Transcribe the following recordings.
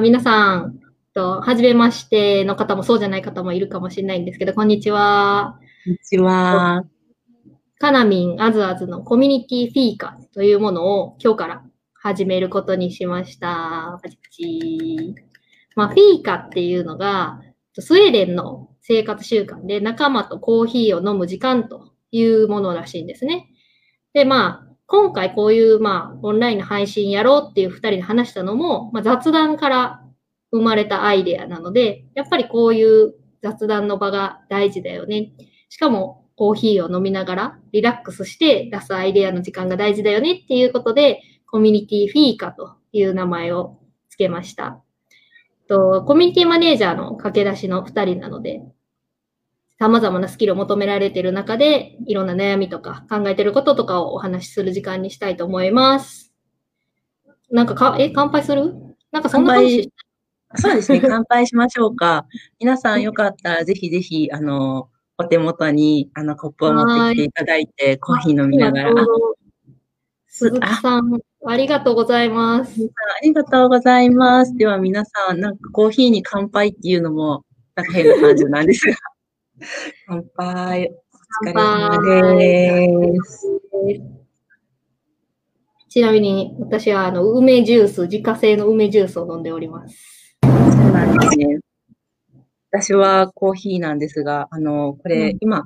皆さん、と、はじめましての方もそうじゃない方もいるかもしれないんですけど、こんにちは。こんにちは。カナミンアズアズのコミュニティフィーカというものを今日から始めることにしました。パチパチ。まあ、フィーカっていうのが、スウェーデンの生活習慣で仲間とコーヒーを飲む時間というものらしいんですね。で、まあ、今回こういう、まあ、オンラインの配信やろうっていう二人で話したのも、まあ、雑談から生まれたアイデアなので、やっぱりこういう雑談の場が大事だよね。しかも、コーヒーを飲みながらリラックスして出すアイデアの時間が大事だよねっていうことで、コミュニティフィーカという名前を付けました。とコミュニティマネージャーの駆け出しの二人なので、様々なスキルを求められている中で、いろんな悩みとか考えてることとかをお話しする時間にしたいと思います。なんかか、え、乾杯する？なんかそんな感じ？そうですね、乾杯しましょうか。皆さんよかったら、ぜひぜひ、あの、お手元に、あの、コップを持ってきていただいて、コーヒー飲みながら。鈴木さん、ありがとうございます。ありがとうございます。では皆さん、なんかコーヒーに乾杯っていうのも、なんか変な感じなんですが。乾杯。お疲れ様です。ちなみに、私は、あの、梅ジュース、自家製の梅ジュースを飲んでおります。そうなんですね。私はコーヒーなんですが、あの、これ、うん、今、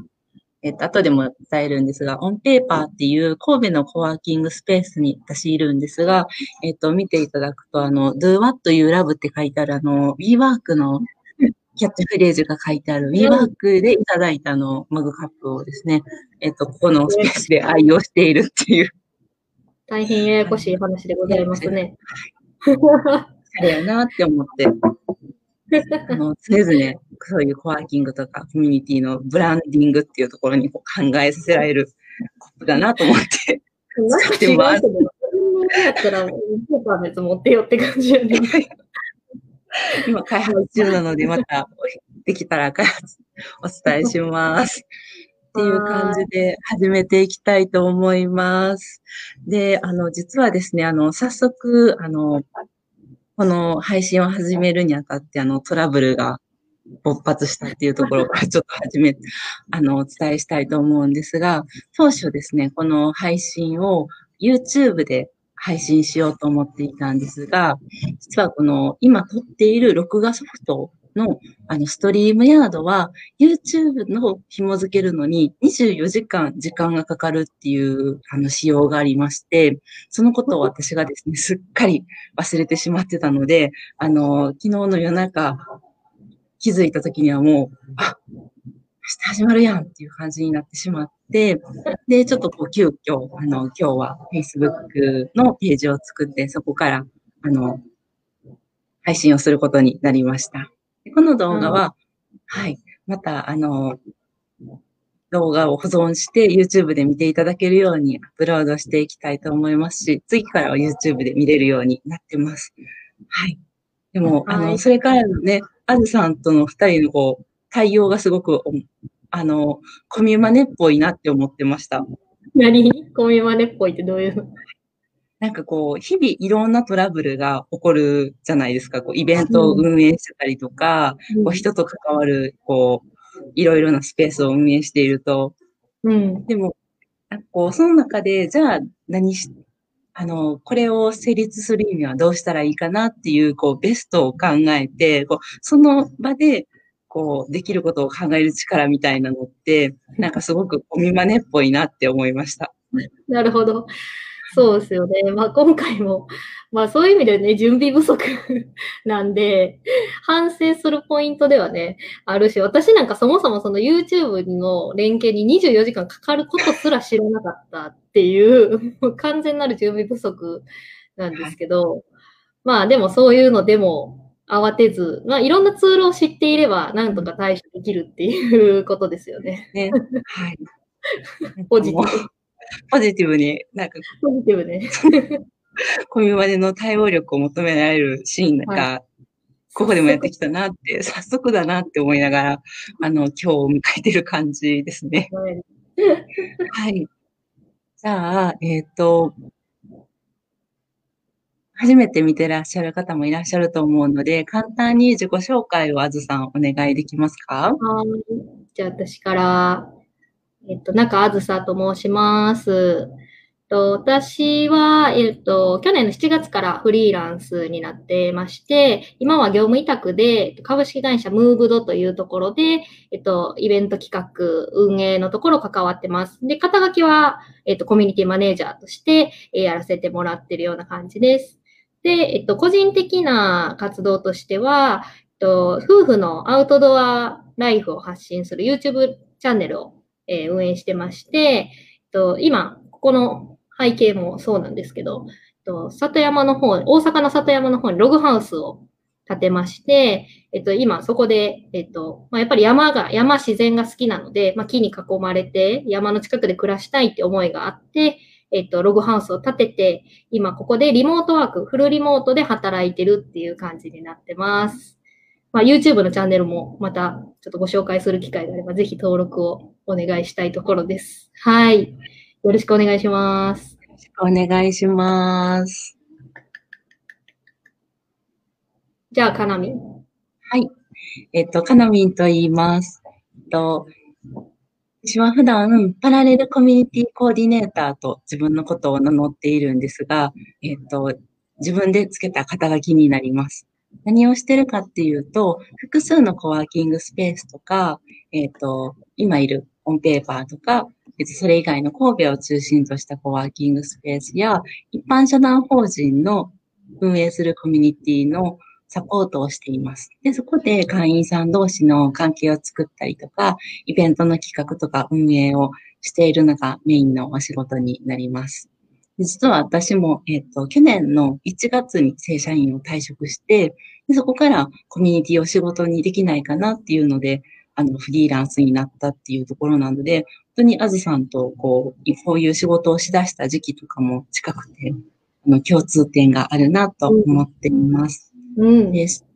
えっと、後でも伝えるんですが、オンペーパーっていう神戸のコワーキングスペースに私いるんですが、えっと、見ていただくと、あの、do what you love って書いてある、あの、WeWork のキャッチフレーズが書いてある WeWork でいただいたのマグカップをですね、えっと、ここのスペースで愛用しているっていう。大変ややこしい話でございますね。はい。あれやなって思って、あの、常々、そういうコワーキングとかコミュニティのブランディングっていうところにこう考えさせられるコップだなと思って、使ってます。やったら、スーパーのやつ持ってよって感じやね。今開発中なので、またできたら開発お伝えします。っていう感じで始めていきたいと思います。で、あの、実はですね、あの、早速、あの、この配信を始めるにあたって、あの、トラブルが勃発したっていうところから ちょっと始め、あの、お伝えしたいと思うんですが、当初ですね、この配信を YouTube で配信しようと思っていたんですが、実はこの今撮っている録画ソフトの、あの、ストリームヤードは、YouTube の紐付けるのに24時間時間がかかるっていう、あの、仕様がありまして、そのことを私がですね、すっかり忘れてしまってたので、あの、昨日の夜中、気づいた時にはもう、あ、明日始まるやんっていう感じになってしまって、で、ちょっとこう、急遽、あの、今日は Facebook のページを作って、そこから、あの、配信をすることになりました。この動画は、はい、また、あの、動画を保存して YouTube で見ていただけるようにアップロードしていきたいと思いますし、次からは YouTube で見れるようになってます。はい。でも、あの、それからのね、あずさんとの二人のこう、対応がすごく、あの、コミュマネっぽいなって思ってました。何？コミュマネっぽいってどういう？のなんかこう、日々いろんなトラブルが起こるじゃないですか。こう、イベントを運営してたりとか、うん、こう人と関わる、こう、いろいろなスペースを運営していると。うん。でも、こう、その中で、じゃあ何し、あの、これを成立するにはどうしたらいいかなっていう、こう、ベストを考えて、こう、その場で、こう、できることを考える力みたいなのって、なんかすごくコミマネっぽいなって思いました。なるほど。そうですよね。まあ今回も、まあそういう意味でね、準備不足なんで、反省するポイントではね、あるし、私なんかそもそもその YouTube の連携に24時間かかることすら知らなかったっていう、完全なる準備不足なんですけど、まあでもそういうのでも慌てず、まあいろんなツールを知っていれば、なんとか対処できるっていうことですよね。ね。はい。ポジティブ。ポジティブに、なんか、ポジティブね。コミュマネの対応力を求められるシーンが、はい、ここでもやってきたなって、早速だなって思いながら、あの、今日を迎えてる感じですね。はい。はい、じゃあ、えっ、ー、と、初めて見てらっしゃる方もいらっしゃると思うので、簡単に自己紹介をあずさんお願いできますか？はい。じゃあ私から、えっと、中あずさと申します。と私は、えっと、去年の7月からフリーランスになってまして、今は業務委託で株式会社ムーブドというところで、えっと、イベント企画、運営のところ関わってます。で、肩書きは、えっと、コミュニティマネージャーとして、えやらせてもらってるような感じです。で、えっと、個人的な活動としては、えっと、夫婦のアウトドアライフを発信する YouTube チャンネルを、えー運営してまして、えっと、今、ここの背景もそうなんですけど、えっと、里山の方、大阪の里山の方にログハウスを建てまして、えっと、今そこで、えっと、まあ、やっぱり山が、山自然が好きなので、まあ、木に囲まれて山の近くで暮らしたいって思いがあって、えっと、ログハウスを建てて、今ここでリモートワーク、フルリモートで働いてるっていう感じになってます。まあ、YouTube のチャンネルもまたちょっとご紹介する機会があれば、ぜひ登録をお願いしたいところです。はい。よろしくお願いします。お願いします。じゃあ、かなみん。はい。えっと、かなみんと言います。えっと、私は普段、パラレルコミュニティコーディネーターと自分のことを名乗っているんですが、えっと、自分でつけた肩書きになります。何をしてるかっていうと、複数のコワーキングスペースとか、えっと、今いるオンペーパーとか、それ以外の神戸を中心としたコワーキングスペースや、一般社団法人の運営するコミュニティのサポートをしています。で、そこで会員さん同士の関係を作ったりとか、イベントの企画とか運営をしているのがメインのお仕事になります。実は私も、えっ、と、去年の1月に正社員を退職して、でそこからコミュニティを仕事にできないかなっていうので、あの、フリーランスになったっていうところなので、本当にあずさんと、こう、こういう仕事をしだした時期とかも近くて、あの、共通点があるなと思っています。うん。です。はい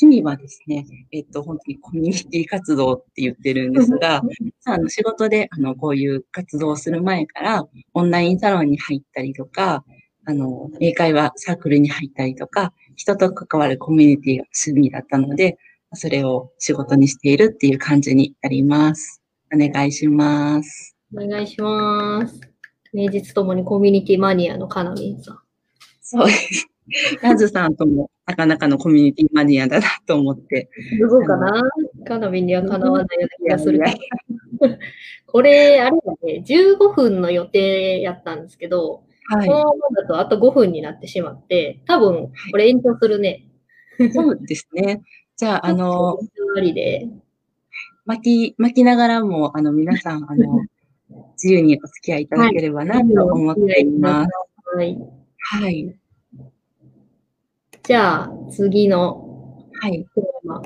趣味はですね、えっと、本当にコミュニティ活動って言ってるんですが、あの仕事で、あの、こういう活動をする前から、オンラインサロンに入ったりとか、あの、英会話サークルに入ったりとか、人と関わるコミュニティが趣味だったので、それを仕事にしているっていう感じになります。お願いします。お願いします。名実ともにコミュニティマニアのかなみんさん。そうです。ラズさんともなかなかのコミュニティマニアだなと思って。どうかなかなみんにはかなわないような気がするこれ、あれだね、15分の予定やったんですけど、はこのままだとあと5分になってしまって、多分、これ延長するね。い。そうですね。じゃあ、あの、ありで。巻き、巻きながらも、あの、皆さん、あの、自由にお付き合いいただければなと思っています。はい。はい。じゃあ、次のはい。テーマ。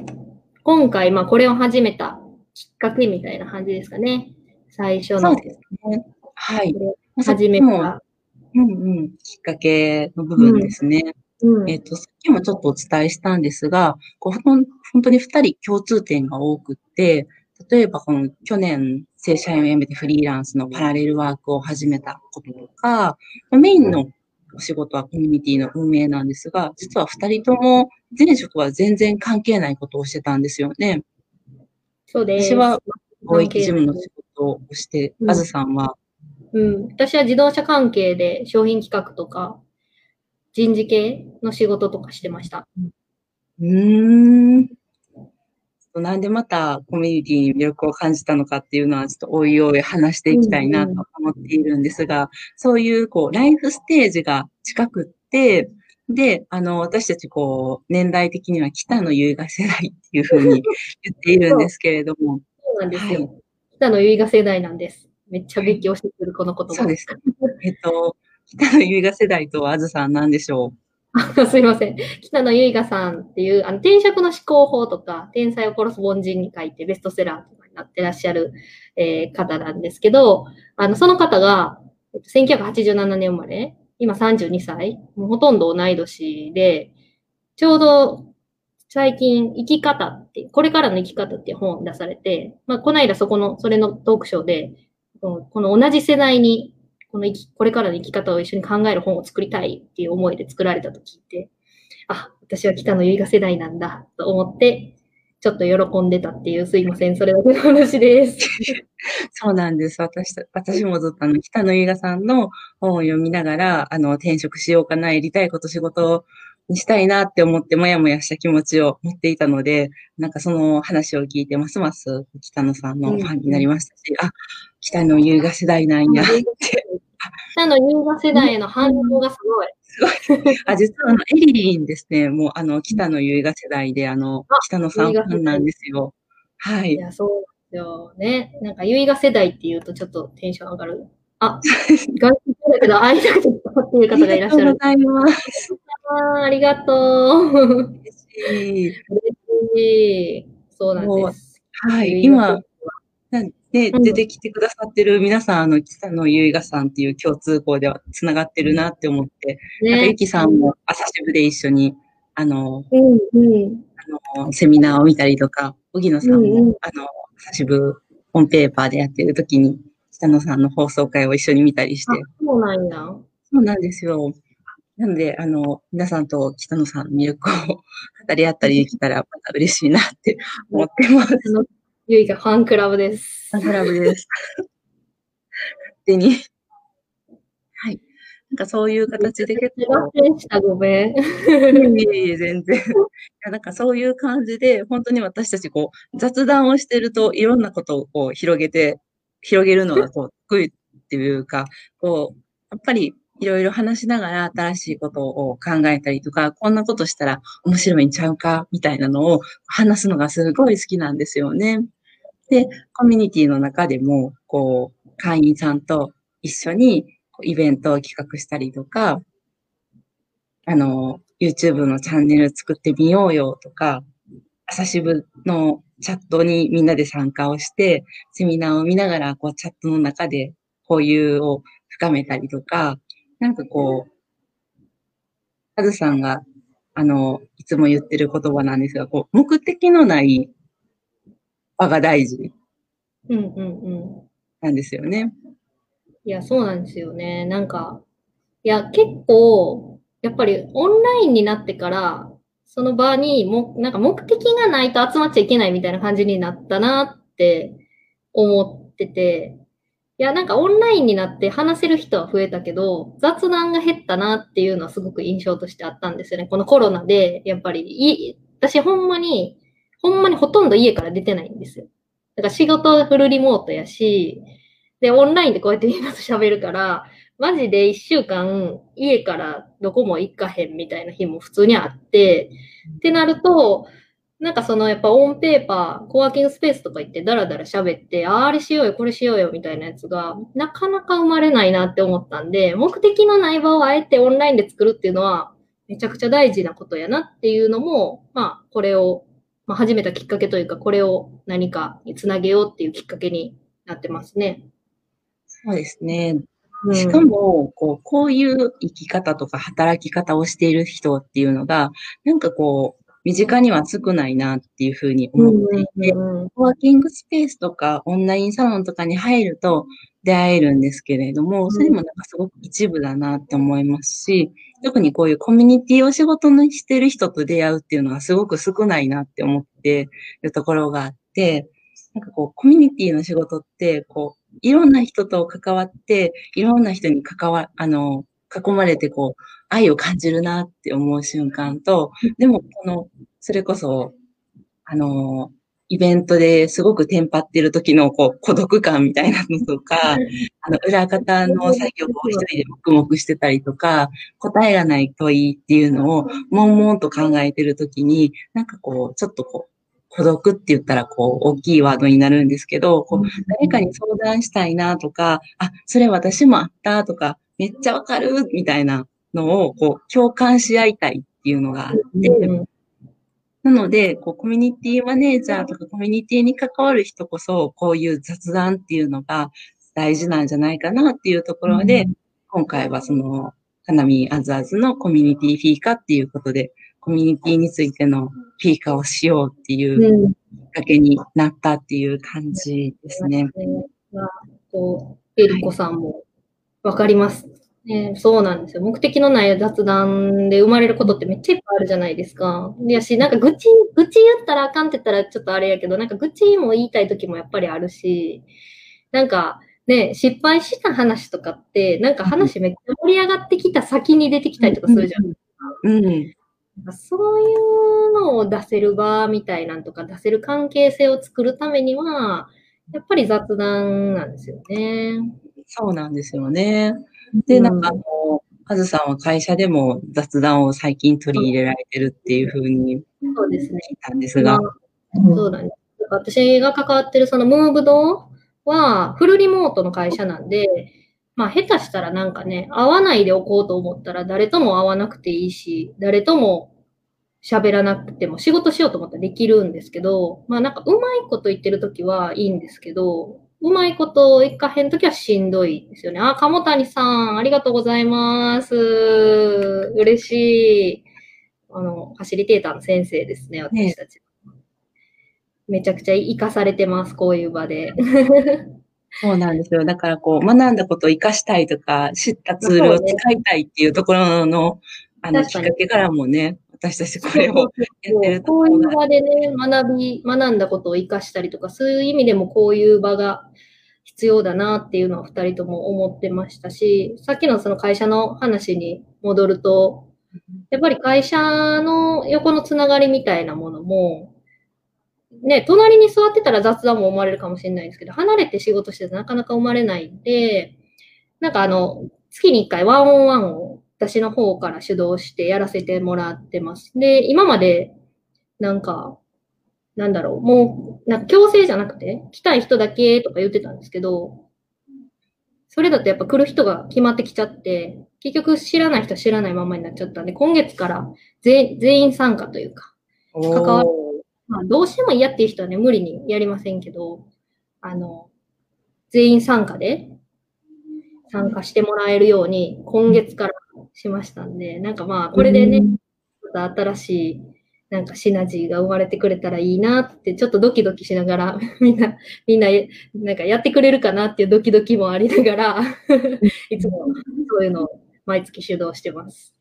今回、まあ、これを始めたきっかけみたいな感じですかね。最初のそうですね。はい。始めもた。うんうん。きっかけの部分ですね。うんえっ、と、さっきもちょっとお伝えしたんですが、こうほん本当に二人共通点が多くって、例えばこの去年正社員を辞めてフリーランスのパラレルワークを始めたこととか、メインのお仕事はコミュニティの運営なんですが、実は二人とも前職は全然関係ないことをしてたんですよね。そうです。私は貿易事務の仕事をして、うんあずさんは、うん。私は自動車関係で商品企画とか、人事系の仕事とかしてました。うーん。なんでまたコミュニティに魅力を感じたのかっていうのはちょっとおいおい話していきたいなと思っているんですが、そういうこうライフステージが近くって、で、あの、私たちこう、年代的には北の優雅世代っていうふうに言っているんですけれども、そうなんですはいよ。北野由衣が世代なんです。めっちゃ勉強してくる、この言葉。そうです。えっと、北の優雅世代とはあずさんなんでしょ すいません。北野由衣さんっていう、あの、転職の思考法とか、天才を殺す凡人に書いてベストセラーとかになってらっしゃる、えー方なんですけど、あの、その方が、1987年生まれ、今32歳、もうほとんど同い年で、ちょうど最近、生き方って、これからの生き方っていう本を出されて、まあ、この間そこの、それのトークショーで、この同じ世代にこの生き、これからの生き方を一緒に考える本を作りたいっていう思いで作られたと聞いて、あ、私は北野由依が世代なんだと思って、ちょっと喜んでたっていう、すいません、それだけの話です。そうなんです。私、私もずっとあの、北野由依さんの本を読みながら、あの、転職しようかな、やりたいこと仕事をにしたいなって思って、もやもやした気持ちを持っていたので、なんかその話を聞いて、ますます北野さんのファンになりましたし、うん、あ、北野優雅世代なんやって。北野優雅世代への反応がすごい。すごい。あ、実はあの、エリリンですね、もうあの、北野優雅世代で、あの、北野さんファンなんですよ。はい。いや、そうですよね。なんか、優雅世代って言うとちょっとテンション上がる。あ、外国だけど会いたくてっていう方がいらっしゃる。ありがとうございます。あありがとう。嬉しい。嬉しい。そうなんです。はい。今、で、出てきてくださってる皆さん、あの、北野ゆいがさんっていう共通項では繋がってるなって思って、ね、なんかゆきさんも朝支部で一緒に、あの、うんうん、あの、セミナーを見たりとか、荻野さんも、うんうん、あの、朝支部ホームペーパーでやってる時に、北野さんの放送会を一緒に見たりして。そうなんや。そうなんですよ。なので、あの、皆さんと北野さんの魅力を語り合ったりできたら、また嬉しいなって思ってます。ゆいがファンクラブです。ファンクラブです。勝手に。はい。なんかそういう形で結構。した、ごめん。いえいえ、全然。いやなんかそういう感じで、本当に私たちこう、雑談をしてるといろんなことをこう広げて、広げるのがこう、得意っていうか、こう、やっぱりいろいろ話しながら新しいことを考えたりとか、こんなことしたら面白いんちゃうかみたいなのを話すのがすごい好きなんですよね。で、コミュニティの中でも、こう、会員さんと一緒にイベントを企画したりとか、あの、YouTube のチャンネル作ってみようよとか、朝渋のチャットにみんなで参加をして、セミナーを見ながら、こう、チャットの中で交流を深めたりとか、なんかこう、カズさんが、あの、いつも言ってる言葉なんですが、こう、目的のない場が大事。うんうんうん。なんですよね。いや、そうなんですよね。なんか、いや、結構、やっぱりオンラインになってから、その場にも、なんか目的がないと集まっちゃいけないみたいな感じになったなって思ってて、いや、なんかオンラインになって話せる人は増えたけど、雑談が減ったなっていうのはすごく印象としてあったんですよね。このコロナで、やっぱり、い、私ほんまに、ほんまにほとんど家から出てないんですよ。だから仕事はフルリモートやし、で、オンラインでこうやってみんなと喋るから、マジで一週間家からどこも行かへんみたいな日も普通にあって、ってなると、なんかそのやっぱオンペーパー、コワーキングスペースとか行ってダラダラ喋って、ああれしようよ、これしようよみたいなやつが、なかなか生まれないなって思ったんで、目的のない場をあえてオンラインで作るっていうのは、めちゃくちゃ大事なことやなっていうのも、まあ、これを、まあ、始めたきっかけというか、これを何かにつなげようっていうきっかけになってますね。そうですね。しかも、こう、こういう生き方とか働き方をしている人っていうのが、なんかこう、身近には少ないなっていうふうに思っていて、ワーキングスペースとかオンラインサロンとかに入ると出会えるんですけれども、それもなんかすごく一部だなって思いますし、特にこういうコミュニティを仕事にしてる人と出会うっていうのはすごく少ないなって思ってるところがあって、なんかこう、コミュニティの仕事って、こう、いろんな人と関わって、いろんな人に関わ、あの、囲まれてこう、愛を感じるなって思う瞬間と、でもこの、それこそ、あの、イベントですごくテンパってる時のこう孤独感みたいなのとか、あの裏方の作業を一人で黙々してたりとか、答えがない問いっていうのを悶々と考えてる時に、なんかこう、ちょっとこう、孤独って言ったらこう、大きいワードになるんですけど、こう、誰かに相談したいなとか、あ、それ私もあったとか、めっちゃわかるみたいなのを、こう、共感し合いたいっていうのがあって、うん、なので、こう、コミュニティマネージャーとかコミュニティに関わる人こそ、こういう雑談っていうのが大事なんじゃないかなっていうところで、うん、今回はその、カナミアズアズのコミュニティフィーカっていうことで、コミュニティについてのフィーカをしようっていうきっかけになったっていう感じですね。うん、こう、エリコさんもわかります。ね、そうなんですよ。目的のない雑談で生まれることってめっちゃいっぱいあるじゃないですか。いやし、なんか愚痴、愚痴言ったらあかんって言ったらちょっとあれやけど、なんか愚痴も言いたい時もやっぱりあるし、なんかね、失敗した話とかって、なんか話めっちゃ盛り上がってきた先に出てきたりとかするじゃん。うん。なんかそういうのを出せる場みたいなんとか出せる関係性を作るためには、やっぱり雑談なんですよね。そうなんですよね。で、なんかあの、あずさんは会社でも雑談を最近取り入れられてるっていうふうにそうですね。聞いたんですが。そうなんです。私が関わってるそのムーブドはフルリモートの会社なんで、まあ下手したらなんかね、会わないでおこうと思ったら誰とも会わなくていいし、誰とも喋らなくても仕事しようと思ったらできるんですけど、まあなんかうまいこと言ってるときはいいんですけど、うまいこといかへんときはしんどいですよね。あ、鴨谷さん、ありがとうございます。嬉しい。あの、ファシリテーターの先生ですね、私たち。めちゃくちゃ活かされてます、こういう場で。そうなんですよ。だからこう、学んだことを活かしたいとか、知ったツールを使いたいっていうところの、あの、きっかけからもね、私たちこれをやってるとこういう。場でね、学び、学んだことを活かしたりとか、そういう意味でもこういう場が必要だなっていうのは二人とも思ってましたし、さっきのその会社の話に戻ると、やっぱり会社の横のつながりみたいなものも、ね、隣に座ってたら雑談も生まれるかもしれないんですけど、離れて仕事してなかなか生まれないんで、なんかあの、月に一回ワンオンワンを私の方から主導してやらせてもらってます。で、今まで、なんか、なんだろう、もう、なんか強制じゃなくて、来たい人だけとか言ってたんですけど、それだとやっぱ来る人が決まってきちゃって、結局知らない人は知らないままになっちゃったんで、今月から全全員参加というか、関わるまあ、どうしても嫌っていう人はね、無理にやりませんけど、あの、全員参加で参加してもらえるように今月からしましたんで、なんかまあ、これでね、また新しいなんかシナジーが生まれてくれたらいいなって、ちょっとドキドキしながら、みんな、みんな、なんかやってくれるかなっていうドキドキもありながら、いつもそういうのを毎月主導してます。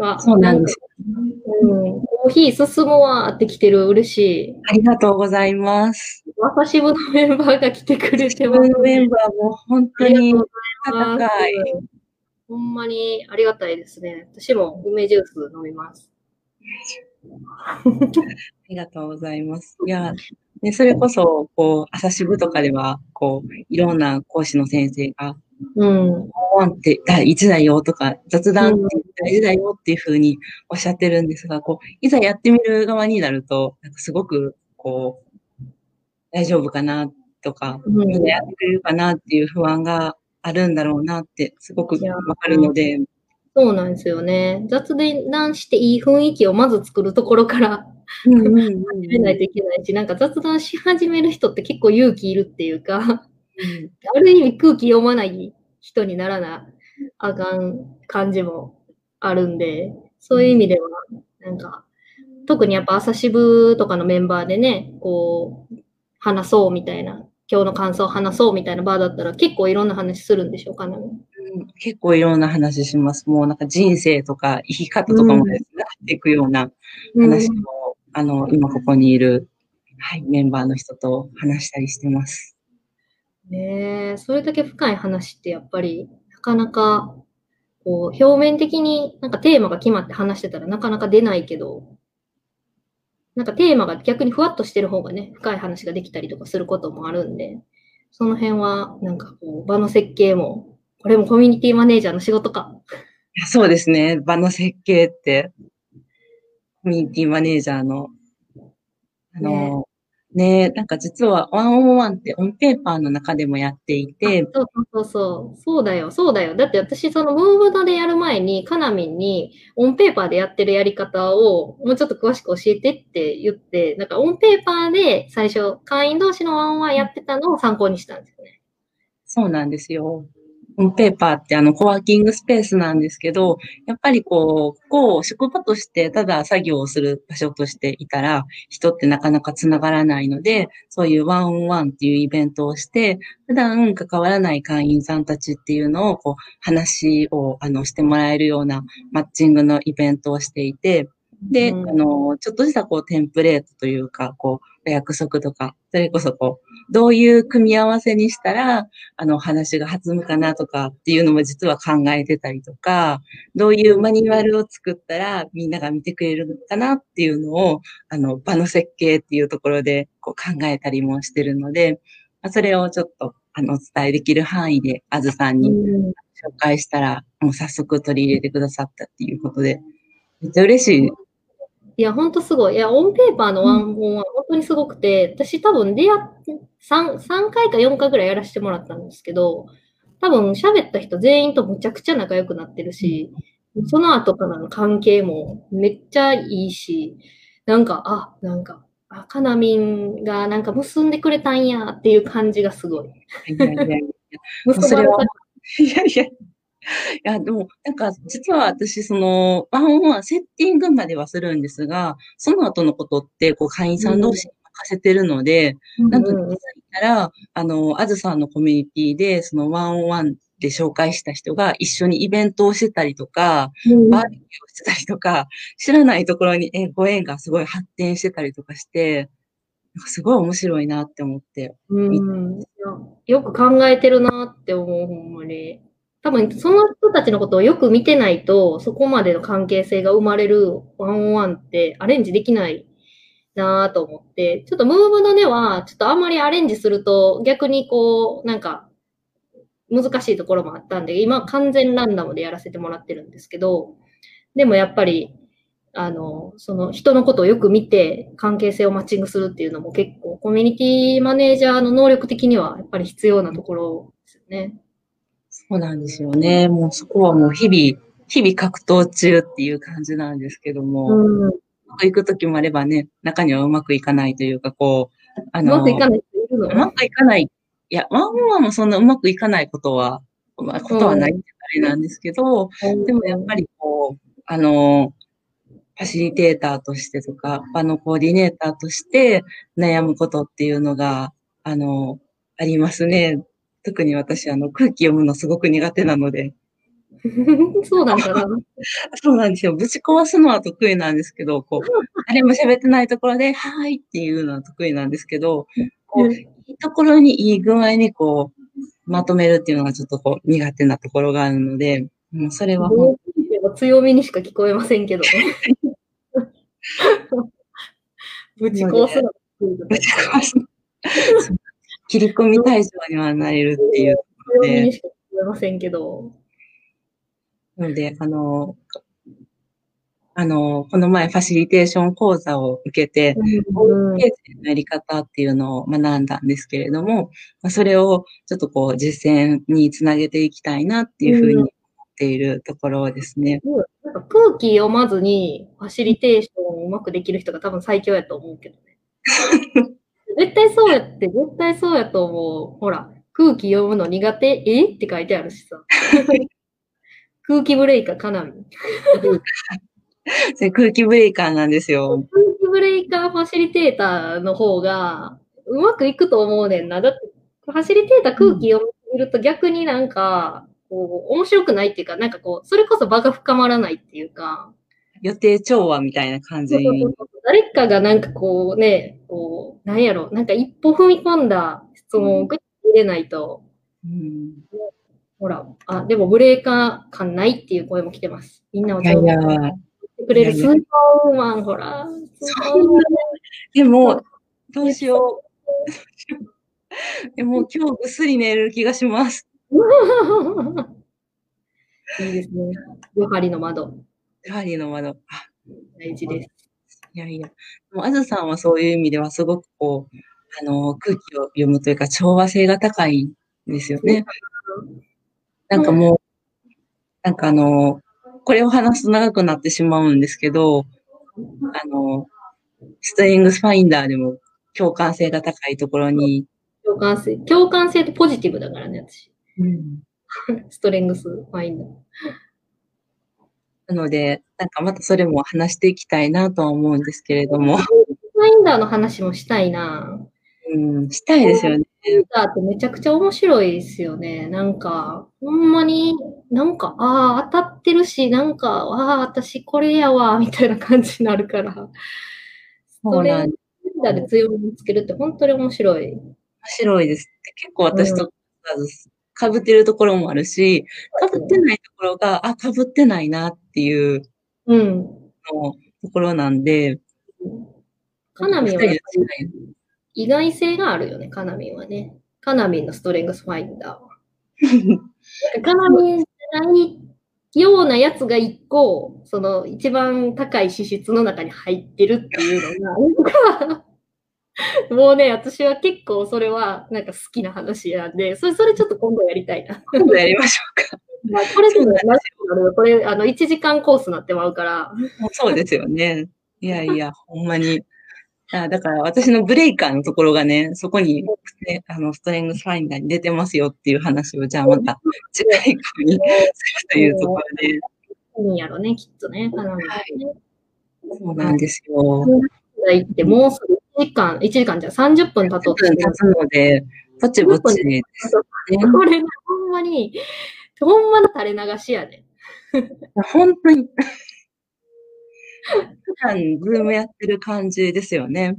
あそうなんです。うん、コーヒー進むわーって来てる、嬉しい。ありがとうございます。私部のメンバーが来てくれて自ます。分のメンバーも本当ありがにとうございます高い。ほんまにありがたいですね。私も梅ジュース飲みます。ありがとうございます。いや、ね、それこそ、こう、朝支部とかでは、こう、いろんな講師の先生が、うん。ワンって大事だよとか、雑談って大事だよっていうふうにおっしゃってるん。ですが、こう、いざやってみる側になると、なん。かすごく、こう、大丈夫かなとか、みん。なやってくれるかなっていう不安があるん。だろうなって、すごくわかるので、そうなん。ですよね。雑談していい雰囲気をまず作るところから始めないといけないし、なん。か雑談し始める人って結構勇気いるっていうか、ある意味空気読まない人にならなあかん感じもあるんで、そういう意味では、なんか、特にやっぱ朝支部とかのメンバーでね、こう、話そうみたいな、今日の感想を話そうみたいな場だったら結構いろんな話するんでしょうかね。うん結構いろんな話します。もうなんか人生とか生き方とかもですね、っていくような話を、あの、今ここにいる、はい、メンバーの人と話したりしてます。ねえ、それだけ深い話ってやっぱりなかなかこう表面的になんかテーマが決まって話してたらなかなか出ないけど、なんかテーマが逆にふわっとしてる方がね、深い話ができたりとかすることもあるんで、その辺はなんかこう場の設計も、これもコミュニティマネージャーの仕事か。そうですね。場の設計って、コミュニティマネージャーの、あの、ねなんか実はワンオンワンってオンペーパーの中でもやっていて、そうそうそうそう。だよ、そうだよ。だって私、そのムーブドでやる前に、カナミンにオンペーパーでやってるやり方をもうちょっと詳しく教えてって言って、なんかオンペーパーで最初、会員同士のワンワンやってたのを参考にしたんですよね。そうなんですよ。ペーパーってあの、コワーキングスペースなんですけど、やっぱりこう、こう、職場としてただ作業をする場所としていたら、人ってなかなか繋がらないので、そういうワンオンワンっていうイベントをして、普段関わらない会員さんたちっていうのを、こう、話を、あの、してもらえるようなマッチングのイベントをしていて、で、うん、あの、ちょっとしたこうテンプレートというか、こう、お約束とか、それこそこう、どういう組み合わせにしたら、あの、話が弾むかなとかっていうのも実は考えてたりとか、どういうマニュアルを作ったらみんなが見てくれるかなっていうのを、あの、場の設計っていうところでこう考えたりもしてるので、それをちょっと、あの、お伝えできる範囲で、あずさんに紹介したら、もう早速取り入れてくださったっていうことで、めっちゃ嬉しいいや、ほんとすごい。いや、オンペーパーのワン本は本当にすごくて、私多分出会って、3、3回か4回ぐらいやらせてもらったんですけど、多分喋った人全員とむちゃくちゃ仲良くなってるし、その後からの関係もめっちゃいいし、なんか、あ、なんか、あ、かなみんがなんか結んでくれたんやっていう感じがすごい。いやいやいや。いやいや。いや、でも、なんか、実は私、その、ワンオンワン、セッティングまではするんですが、その後のことって、こう、会員さん同士に任せてるので、うん、なんと気づいたら、あの、あずさんのコミュニティで、そのワンオンワンで紹介した人が一緒にイベントをしてたりとか、うん、バーベキューをしてたりとか、知らないところにご縁がすごい発展してたりとかして、すごい面白いなって思って。うん。よく考えてるなって思う、ほんまに。多分、その人たちのことをよく見てないと、そこまでの関係性が生まれるワンオンワンってアレンジできないなぁと思って、ちょっとムーブの根は、ちょっとあんまりアレンジすると逆にこう、なんか、難しいところもあったんで、今完全ランダムでやらせてもらってるんですけど、でもやっぱり、あの、その人のことをよく見て関係性をマッチングするっていうのも結構コミュニティマネージャーの能力的にはやっぱり必要なところですよね。そうなんですよね。もうそこはもう日々、日々格闘中っていう感じなんですけども、うん、行くときもあればね、中にはうまくいかないというか、こう、あの、うまくいかない人いるの？うまくいかない。いや、ワンワンもそんなうまくいかないことは、まあ、ことはないってあれなんですけど、うん、でもやっぱりこう、あの、ファシリテーターとしてとか、場のコーディネーターとして悩むことっていうのが、あの、ありますね。特に私、あの、空気読むのすごく苦手なので。そうなんだな。そうなんですよ。ぶち壊すのは得意なんですけど、こう、誰も喋ってないところで、はいっていうのは得意なんですけど、こう、いいところにいい具合にこう、まとめるっていうのがちょっとこう、苦手なところがあるので、もうそれは本当に。強みにしか聞こえませんけど。ぶち壊すの。ぶち壊すの。切り込み対象にはなれるっていうとで。にしか聞こえませんけど。なので、あの、あの、この前ファシリテーション講座を受けて、ホームページのやり方っていうのを学んだんですけれども、それをちょっとこう実践につなげていきたいなっていうふうに思っているところですね。うん、なんか空気読まずにファシリテーションをうまくできる人が多分最強やと思うけどね。絶対そうやって、絶対そうやと思う。ほら、空気読むの苦手？え？って書いてあるしさ。空気ブレイカーかなみ。空気ブレイカーなんですよ。空気ブレイカーファシリテーターの方がうまくいくと思うねんな。だって、ファシリテーター空気読みると逆になんか、こう、面白くないっていうか、なんかこう、それこそ場が深まらないっていうか。予定調和みたいな感じ。そうそうそう誰かがなんかこうね、こう、なんやろ、なんか一歩踏み込んだ質問をグッと入れないと、うん、ほら、あ、でもブレーカー感ないっていう声も来てます。みんなをちょっとくれるスーパーウーマン、ほら。でも、どうしよう。でも今日ぐっすり寝る気がします。いいですね。ヨハリの窓。ヨハリの窓。大事です。いやいや、もうあずさんはそういう意味ではすごくこう、あの、空気を読むというか調和性が高いんですよね。なんかもう、なんかあの、これを話すと長くなってしまうんですけど、あの、ストリングスファインダーでも共感性が高いところに。共感性。共感性ってポジティブだからね、私。うん。ストレングスファインダー。なので、なんかまたそれも話していきたいなとは思うんですけれども。ファインダーの話もしたいな。うん、したいですよね。ファインダーってめちゃくちゃ面白いですよね。なんか、ほんまに、なんか、ああ、当たってるし、なんか、ああ、私これやわ、みたいな感じになるから。そうなんファインダーで強みをつけるって本当に面白い。面白いです。結構私とかぶってるところもあるし、かぶってないところが、あ、かぶってないなっていううん。のところなんで、カナミンは意外性があるよね、カナミンはね。カナミンのストレングスファインダーは。カナミンじゃないようなやつが一個、その一番高い資質の中に入ってるっていうのが、もうね、私は結構それはなんか好きな話なんで、それ、それちょっと今度やりたいな。今度やりましょうか。まあ、これでもなるこれ、あの、1時間コースになってまうから。そうですよね。いやいや、ほんまに。あだから私のブレイカーのところがね、そこに、ね、あの、ストレングスファインダーに出てますよっていう話を、じゃあまた次回以降にするというところで。いいんやろね、きっとね、はね。そうなんですよ。行って、もうすぐ1時間、1時間じゃ30分経とうとして経つので、ぼちぼちですね。これ、ほんまに、ほんまの垂れ流しやね。本当に。普段、ズームやってる感じですよね。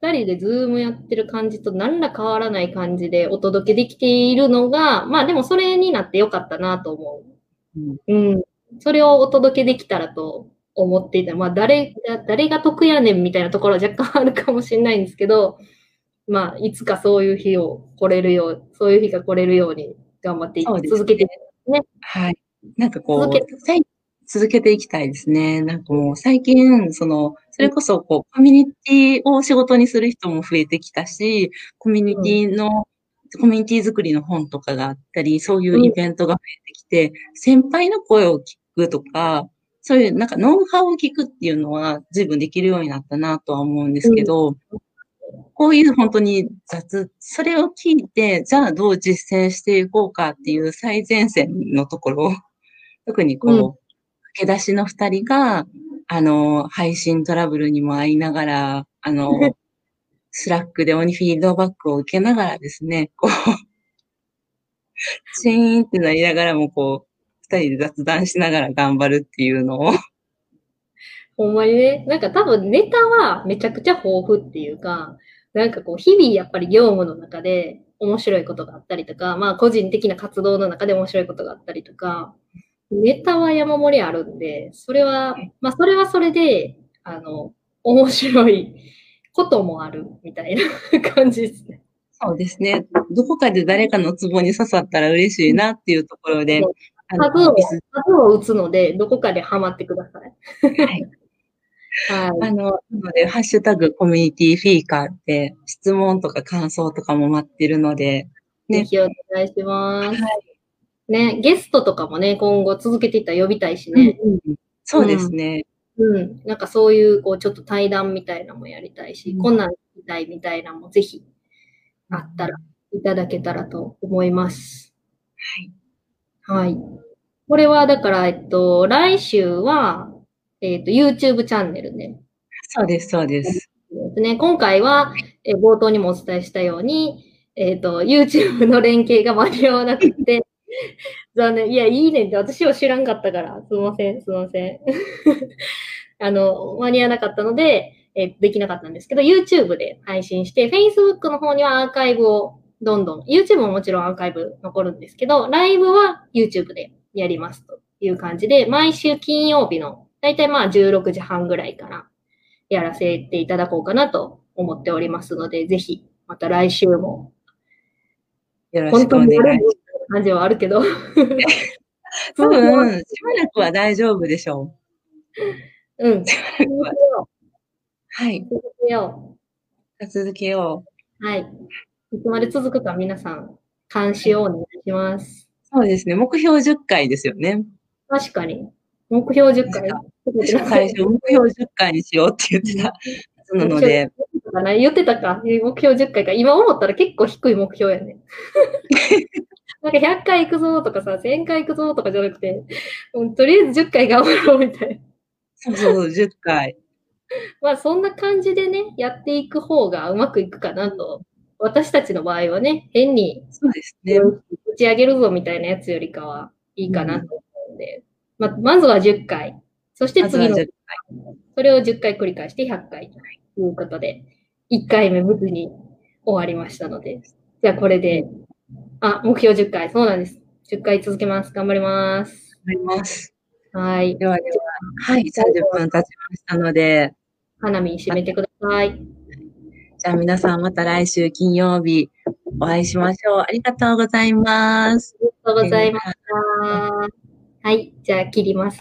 二人でズームやってる感じと何ら変わらない感じでお届けできているのが、まあでもそれになってよかったなと思うんう。うん。それをお届けできたらと思っていた。まあ誰が、誰が得やねんみたいなところは若干あるかもしれないんですけど、まあいつかそういう日を来れるよう、そういう日が来れるようにっていそうですね。続けてはい。なんかこう続け、続けていきたいですね。なんかもう最近、その、それこそこう、コミュニティを仕事にする人も増えてきたし、コミュニティの、コミュニティ作りの本とかがあったり、そういうイベントが増えてきて、先輩の声を聞くとか、そういうなんかノウハウを聞くっていうのは随分できるようになったなとは思うんですけど、こういう本当に雑、それを聞いて、じゃあどう実践していこうかっていう最前線のところ、特にこう、うん。駆け出しの二人が、あの、配信トラブルにも遭いながら、あの、Slack で鬼フィードバックを受けながらですね、こう、チーンってなりながらも、こう、二人で雑談しながら頑張るっていうのを、ほんまにね、なんか多分ネタはめちゃくちゃ豊富っていうか、なんかこう日々やっぱり業務の中で面白いことがあったりとか、まあ個人的な活動の中で面白いことがあったりとか、ネタは山盛りあるんで、それは、まあそれはそれで、あの、面白いこともあるみたいな感じですね。そうですね。どこかで誰かのツボに刺さったら嬉しいなっていうところでそう、あの数を、を打つので、どこかでハマってくださいはい。あの、なので、ハッシュタグコミュニティフィーカーって質問とか感想とかも待ってるので、ねぜひお願いします。ね、ゲストとかもね、今後続けていったら呼びたいしね。そうですね。うん。なんかそういう、こう、ちょっと対談みたいなのもやりたいし、うんこんなん聞きたいみたいなのもぜひ、あったら、いただけたらと思います。はい。はい。これは、だから、えっと、来週は、えっと、YouTube チャンネルで、そうです、そうです。ね。今回は、えー冒頭にもお伝えしたように、えっ、と、YouTube の連携が間に合わなくて、残念。いや、いいねんって私は知らんかったから、すいません、すいません。あの、間に合わなかったので、えーできなかったんですけど、YouTube で配信して、Facebook の方にはアーカイブをどんどん、YouTube ももちろんアーカイブ残るんですけど、ライブは YouTube でやりますという感じで、毎週金曜日の、だいたいまあ16時半ぐらいからやらせていただこうかなと思っておりますので、ぜひ、また来週も、よろし本当くお願いします。感じはあるけど、多分、しばらくは大丈夫でしょうん。う。続けよはい。う。続けよ続けよう。う。はい。いつまで続くか皆さん、監視をお願いします。そうですね。目標10回ですよね。確かに。目標10回。最初、目標10回にしようって言ってたなので、言ってたか。目標10回か。今思ったら結構低い目標やね。なんか100回行くぞとかさ、1000回行くぞとかじゃなくて、うんとりあえず10回頑張ろうみたいな。そうそう、10回。まあそんな感じでね、やっていく方がうまくいくかなと。私たちの場合はね、変にそうですね。打ち上げるぞみたいなやつよりかはいいかなと思うんで、まあ、まずは10回。そして次の10それを10回繰り返して100回ということで、1回目無事に終わりましたので、じゃあこれで、あ、目標10回、そうなんです。10回続けます。頑張ります。回ります。はい。ではでは、はい、30分経ちましたので、花見締めてください。じゃあ皆さんまた来週金曜日お会いしましょう。ありがとうございます。ありがとうございました。はい。じゃあ切ります。